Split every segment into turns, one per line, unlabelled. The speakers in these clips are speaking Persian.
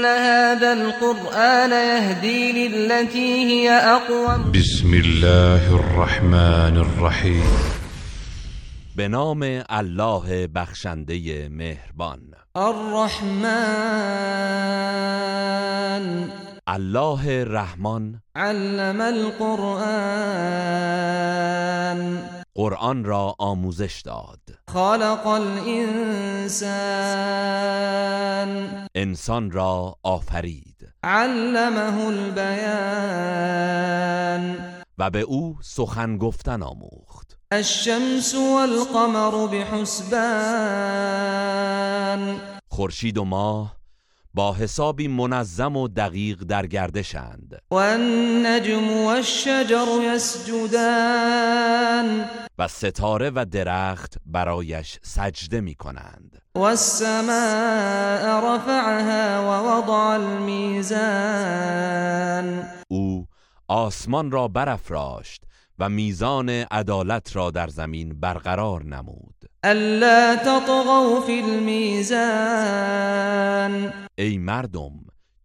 إن هذا القرآن يهدي للتي هي أقوم.
بسم الله الرحمن الرحیم
به نام الله بخشنده مهربان.
الرحمن.
الله رحمان.
علم القرآن.
قرآن را آموزش داد.
خلق الإنسان
انسان را آفرید.
علمه البيان
و به او سخن گفتن آموخت.
الشمس والقمر بحسبان.
خورشید و ماه با حسابی منظم و دقیق در گردشند.
والنجم والشجر يسجدان.
و ستاره و درخت برایش سجده می کنند
والسماء رفعها ووضع الميزان.
او آسمان را برافراشت و میزان عدالت را در زمین برقرار نمود.
ألا تطغوا في الميزان.
ای مردم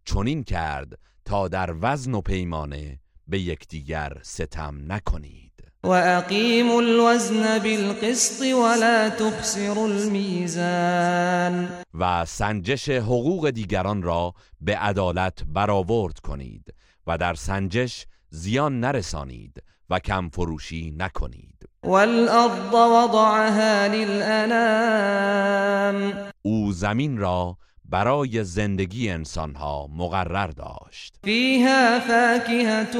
چنین کرد تا در وزن و پیمانه به یکدیگر ستم نکنید.
وأقيموا الوزن بالقسط ولا تخسروا الميزان
و سنجش حقوق دیگران را به عدالت برآورد کنید و در سنجش زیان نرسانید و کم فروشی نکنید.
والأرض وضعها للأنام.
او زمین را برای زندگی انسانها مقرر داشت.
فيها فاكهة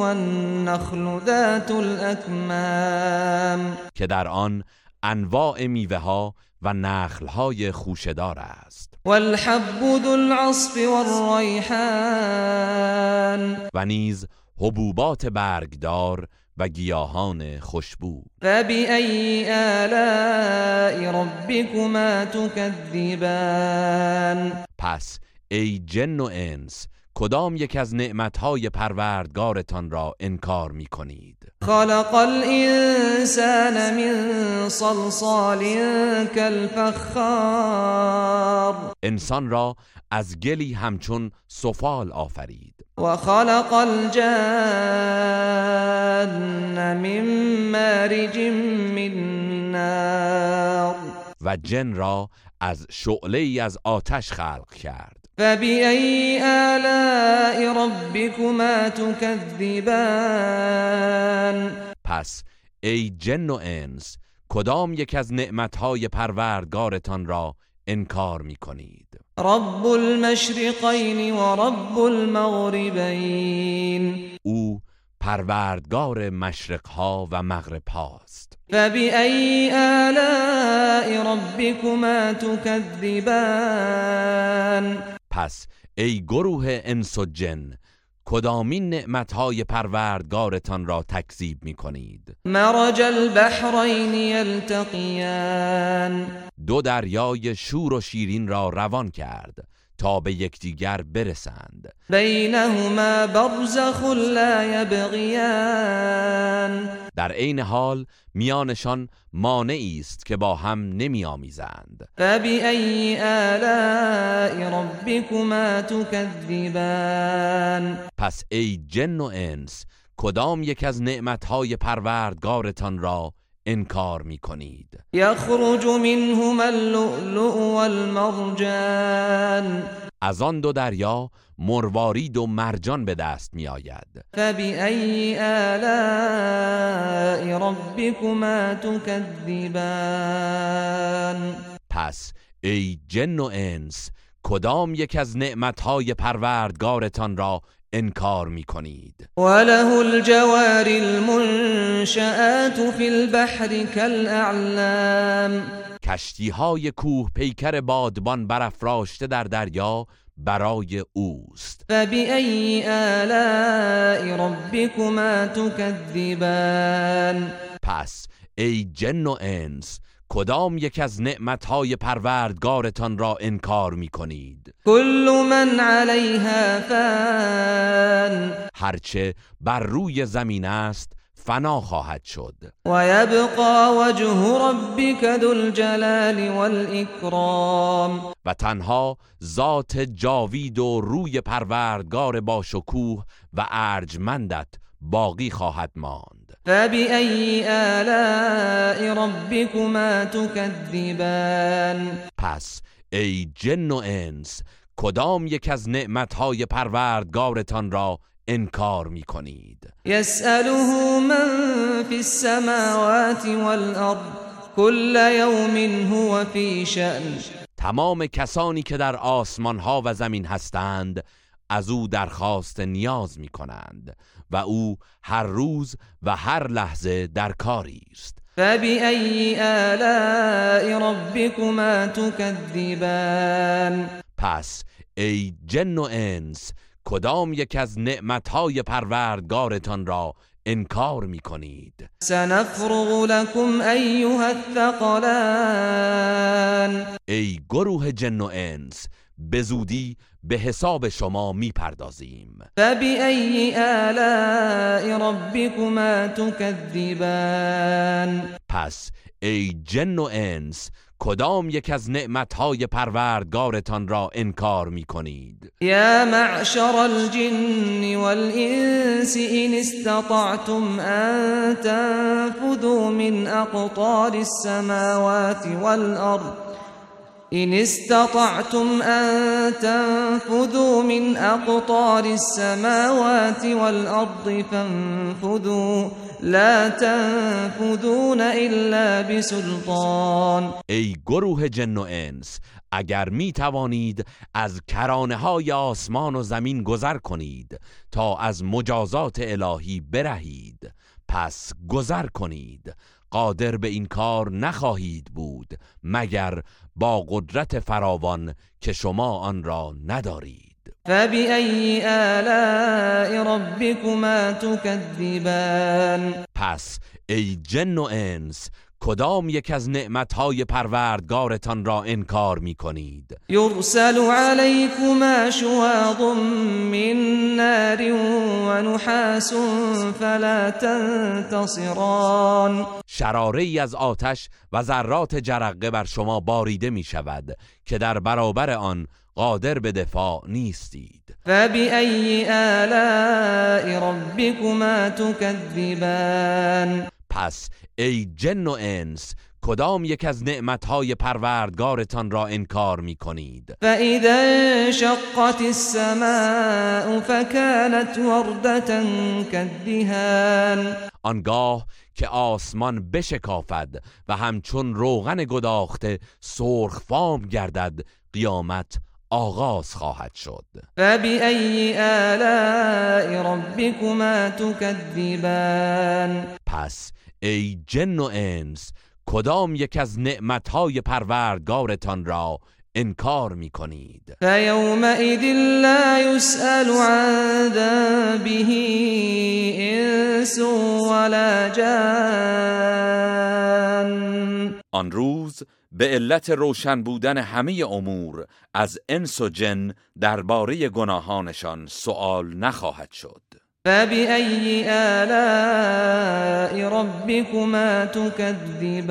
والنخل ذات الأكمام.
که در آن انواع میوه ها و نخل های خوشدار است
ذو العصف والريحان
و نیز حبوبات برگدار و گیاهان خوشبو.
فبأي آلاء ربكما تكذبان؟
پس ای جن و انس کدام یک از نعمتهای پروردگارتان را انکار می کنید
خلق الإنسان من صلصال كالفخار.
انسان را از گلی همچون سفال آفرید.
وخلق الجن من مارج من نار.
و جن را از شعله ای از آتش خلق کرد.
فبأي آلاء ربكما تكذبان؟
پس ای جن و انس کدام یک از نعمتهای پروردگارتان را انکار می کنید
رب المشرقين ورب المغربين
او پروردگار مشرقها و مغرب هاست
فبأي آلاء ربكما تكذبان؟
پس ای گروه انس و جن کدامین نعمتهای پروردگارتان را تکذیب می کنید
مرج البحرين يلتقيان
دو دریای شور و شیرین را روان کرد. تا به یکدیگر برسند.
بينهما برزخ لا يبغيان
در عین حال میانشان مانعی است که با هم نمی آمیزند.
فبأي آلاء ربكما تكذبان
پس ای جن و انس کدام یک از نعمتهای پروردگارتان را انکار می کنید
يخرج منهما اللؤلؤ والمرجان.
از آن دو دریا مروارید و مرجان به دست می آید
فبأي آلاء ربكما تكذبان
پس ای جن و انس کدام یک از نعمتهای پروردگارتان را انکار می کنید
وله الجوار المنشآت في البحر كالأعلام
کشتی های کوه پیکر بادبان برافراشته در دریا برای اوست.
فبأي آلاء ربكما تكذبان
پس ای جن و انس کدام یک از نعمتهای پروردگارتان را انکار می کنید
كل من عليها فان.
هرچه بر روی زمین است فنا خواهد شد.
ويبقى وجه ربك ذو الجلال والإكرام
و تنها ذات جاوید و روی پروردگار با شکوه و ارجمندت باقی خواهد ماند.
فبأي آلاء ربكما تكذبان
پس ای جن و انس کدام یک از نعمتهای پروردگارتان را انکار می کنید
يسأله من في السماوات والأرض كل يوم هو في شأن.
تمام کسانی که در آسمان ها و زمین هستند از او درخواست نیاز می کنند و او هر روز و هر لحظه در کاری است.
فبأي آلاء ربكما تكذبان؟
پس ای جن و انس کدام یک از نعمتهای پروردگارتان را انکار می کنید
سنفرغ لكم أيها الثقلان.
ای گروه جن و انس به زودی به حساب شما می پردازیم
آلاء ربكما تكذبان؟
پس ای جن و انس کدام یک از نعمتهای پروردگارتان را انکار می کنید
يا معشر الجن والإنس إن استطعتم أن تنفذوا من أقطار السماوات والأرض إن استطعتم أن تنفذوا من أقطار السماوات والأرض فانفذوا لا تنفذون إلا بسلطان
ای گروه جن و انس اگر می توانید از کرانه های آسمان و زمین گذر کنید تا از مجازات الهی برهید پس گذر کنید. قادر به این کار نخواهید بود مگر با قدرت فراوان که شما آن را ندارید.
فبأي آلاء ربكما تكذبان
پس ای جن و انس کدام یک از نعمتهای پروردگارتان را انکار می کنید
يرسل عليكما شواظ من نار ونحاس فلا تنتصران.
شراره ای از آتش و ذرات جرقه بر شما باریده می شود که در برابر آن قادر به دفاع نیستید.
فبأي آلاء ربكما تكذبان
پس ای جن و انس کدام یک از نعمتهای پروردگارتان را انکار می کنید
فإذا انشقت السماء فكانت وردة كالدهان
آنگاه که آسمان بشکافد و همچون روغن گداخته سرخفام گردد قیامت آغاز خواهد شد.
فبأي آلاء ربكما تكذبان
پس ای جن و انس کدام یک از نعمتهای پروردگارتان را انکار می کنید
فيومئذ لا يسأل عن ذنبه إنس ولا جان.
آن روز به علت روشن بودن همه امور از انس و جن درباره گناهانشان سوال نخواهد شد.
فبأي آلاء ربكما تكذبان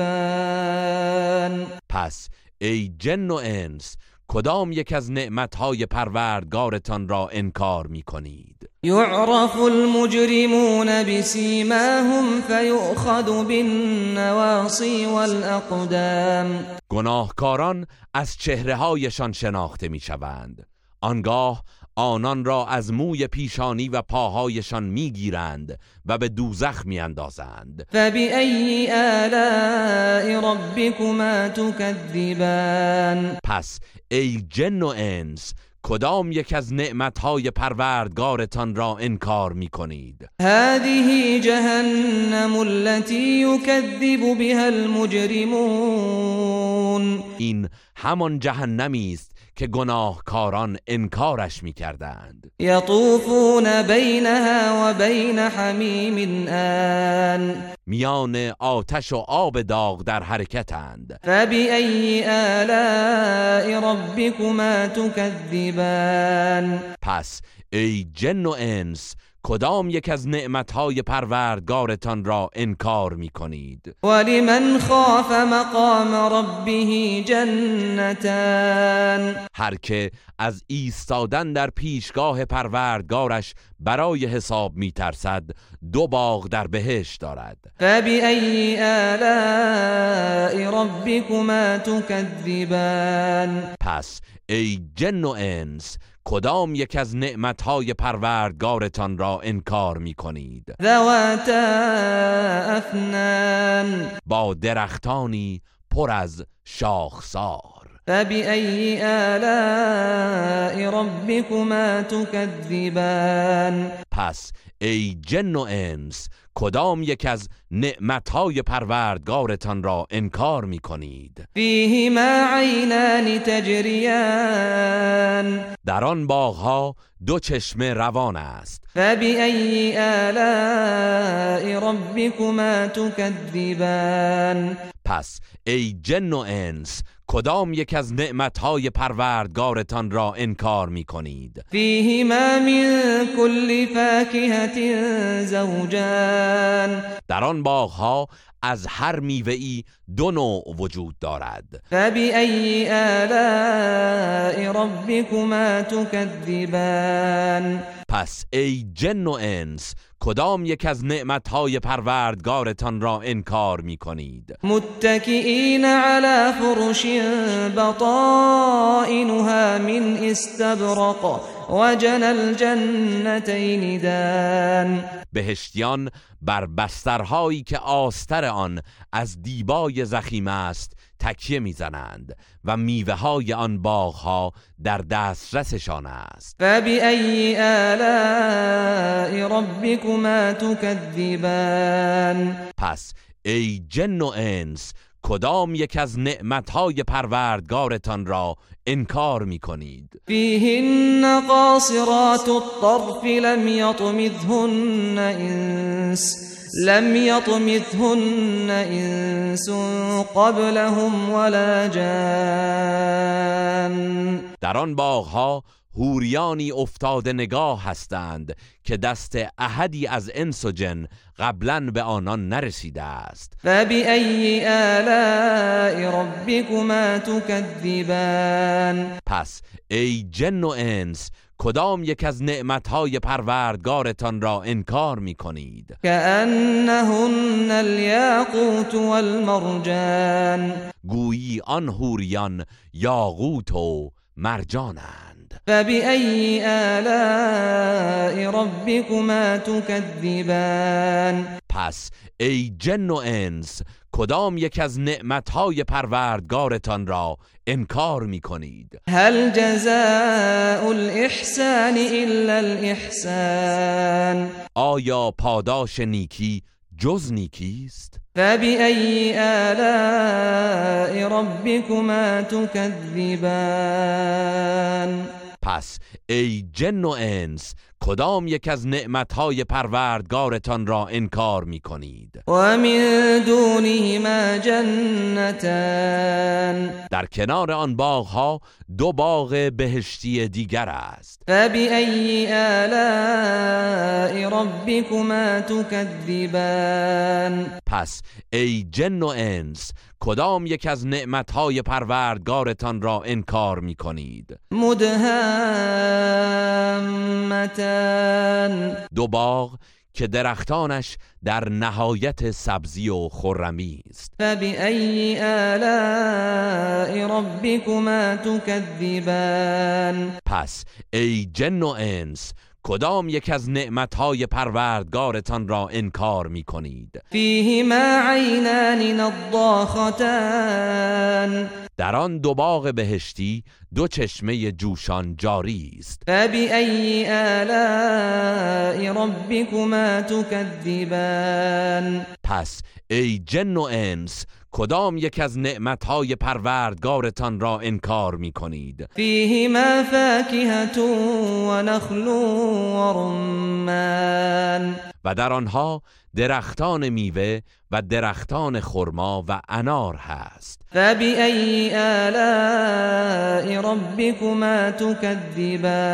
پس ای جن و انس کدام یک از نعمتهای پروردگارتان را انکار می کنید
يعرف المجرمون بسيماهم فيؤخذ بالنواصي والأقدام.
گناهکاران از چهره هایشان شناخته می شوند آنگاه آنان را از موی پیشانی و پاهایشان می‌گیرند و به دوزخ میاندازند.
آلاء تكذبان؟
پس ای جن و انس کدام یک از نعمتهای پروردگارتان را انکار می کنید
هذه جهنم التي يكذب بها المجرمون.
این همان جهنمی است که گناهکاران انکارش می کردند
يطوفون بينها وبين حميم آن.
میان آتش و آب داغ در حرکتند.
فبأي آلاء ربكما تكذبان
پس ای جن و انس کدام یک از نعمتهای پروردگارتان را انکار می کنید
ولمن خاف مقام ربه جنتان.
هر که از ایستادن در پیشگاه پروردگارش برای حساب می ترسد دو باغ در بهشت دارد.
فبأي آلاء ربكما تكذبان
پس ای جن و انس کدام یک از نعمتهای پروردگارتان را انکار می کنید
ذواتا أفنان
با درختانی پر از شاخسار.
فبأي آلاء ربكما تكذبان
پس ای جن و انس کدام یک از نعمتهای پروردگارتان را انکار می کنید
فيهما عينان تجريان
در آن باغها دو چشمه روان است.
فبأي آلاء ربكما تكذبان
پس ای جن و انس کدام یک از نعمتهای پروردگارتان را انکار می کنید
فيهما من كل فاكهة زوجان.
در آن باغها از هر میوه‌ای دو نوع وجود دارد.
فبأي آلاء ربكما تكذبان
پس ای جن و انس کدام یک از نعمتهای پروردگارتان را انکار می کنید
متكئين على فرش بطائنها من استبرق. وجنى الجنتين دان.
بهشتیان بر بسترهایی که آستر آن از دیبای زخیم است تکیه می‌زنند و میوه های آن باغها در دسترسشان است.
فبأي آلاء ربكما تكذبان
پس ای جن و انس کدام یک از نعمتهای پروردگارتان را انکار می کنید
فيهن قاصرات الطرف لم يطمثهن إنس لم يطمثهن إنس قبلهم ولا جان.
در آن باغها هوریانی افتاده نگاه هستند که دست احدی از انس و جن قبلا به آنان نرسیده است.
آلاء
پس ای جن و انس کدام یک از نعمتهای پروردگارتان را انکار می کنید
كأنهن الياقوت والمرجان.
گویی آن هوریان یاقوت و مرجانند.
فبأي آلاء ربكما تكذبان؟
پس ای جن و انس کدام یک از نعمتهای پروردگارتان را انکار می کنید
هل جزاء الإحسان إلا الإحسان؟
آیا پاداش نیکی جز نیکی است؟
فبأي آلاء ربكما تكذبان؟
پس ای جن و انس کدام یک از نعمتهای پروردگارتان را انکار می کنید
ومن دونهما جنتان.
در کنار آن باغها دو باغ بهشتی دیگر است.
فبأي آلاء ربكما تكذبان
پس ای جن و انس کدام یک از نعمتهای پروردگارتان را انکار می کنید
مدهامتان
دو باغ که درختانش در نهایت سبزی و خرمی است.
آلاء ربكما تكذبان
پس ای جن و انس کدام یک از نعمتهای پروردگارتان را انکار می کنید
فیهما عینان نضاختان.
در آن دو باغ بهشتی دو چشمه جوشان جاری است.
فبأي آلاء ربكما تكذبان
پس ای جن و انس کدام یک از نعمتهای پروردگارتان را انکار می کنید
فيهما فاكهة ونخل ورمان
و در آنها درختان میوه و درختان خرما و انار هست.
فبأي آلاء ربكما تكذبان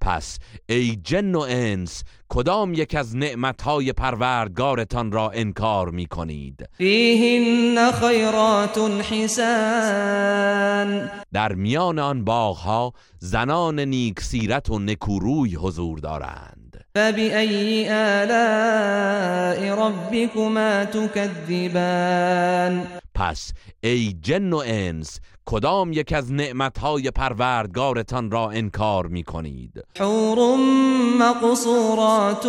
پس ای جن و انس کدام یک از نعمتهای پروردگارتان را انکار می کنید
خيرات حسان.
در میان آن باغها زنان نیک سیرت و نکوروی حضور دارند.
فبأي آلاء ربكما تكذبان
پس ای جن و انس کدام یک از نعمتهای پروردگارتان را انکار می کنید
حور مقصورات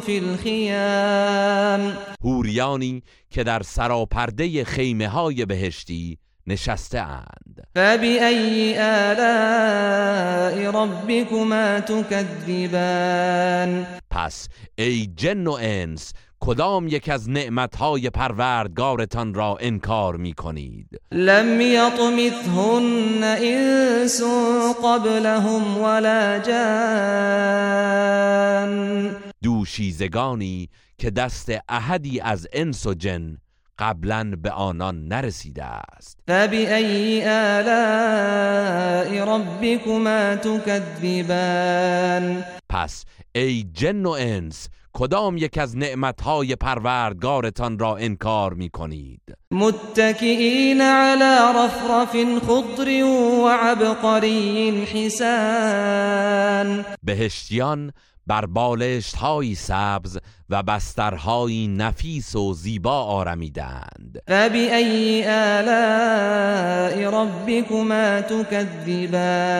في الخيام
هوریانی که در سراپرده خیمه های بهشتی نشسته اند
فبأي آلاء ربكما تكذبان؟
پس ای جن و انس کدام یک از نعمتهای پروردگارتان را انکار می کنید
لم يطمثهن إنس قبلهم ولا جان.
دوشیزگانی که دست احدی از انس و جن قبلا به آنان نرسیده است.
فبأي آلاء ربكما تكذبان؟
پس ای جن و انس کدام یک از نعمتهای پروردگارتان را انکار می کنید
متكئين على رفرف خضر وعبقري حسان.
بهشتیان بر بالشتهایی سبز و بسترهایی نفیس و زیبا آرمیدند.
فبأي آلاء ربكما تكذبان؟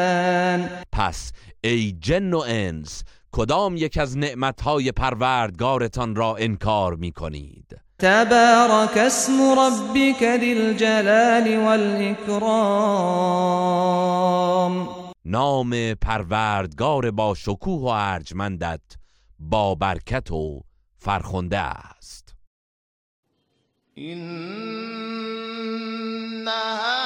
پس ای جن و انس کدام یک از نعمتهای پروردگارتان را انکار می کنید
تبارك اسم ربك ذي الجلال والإكرام
نام پروردگار با شکوه و ارجمندت با برکت و فرخنده است.
هذا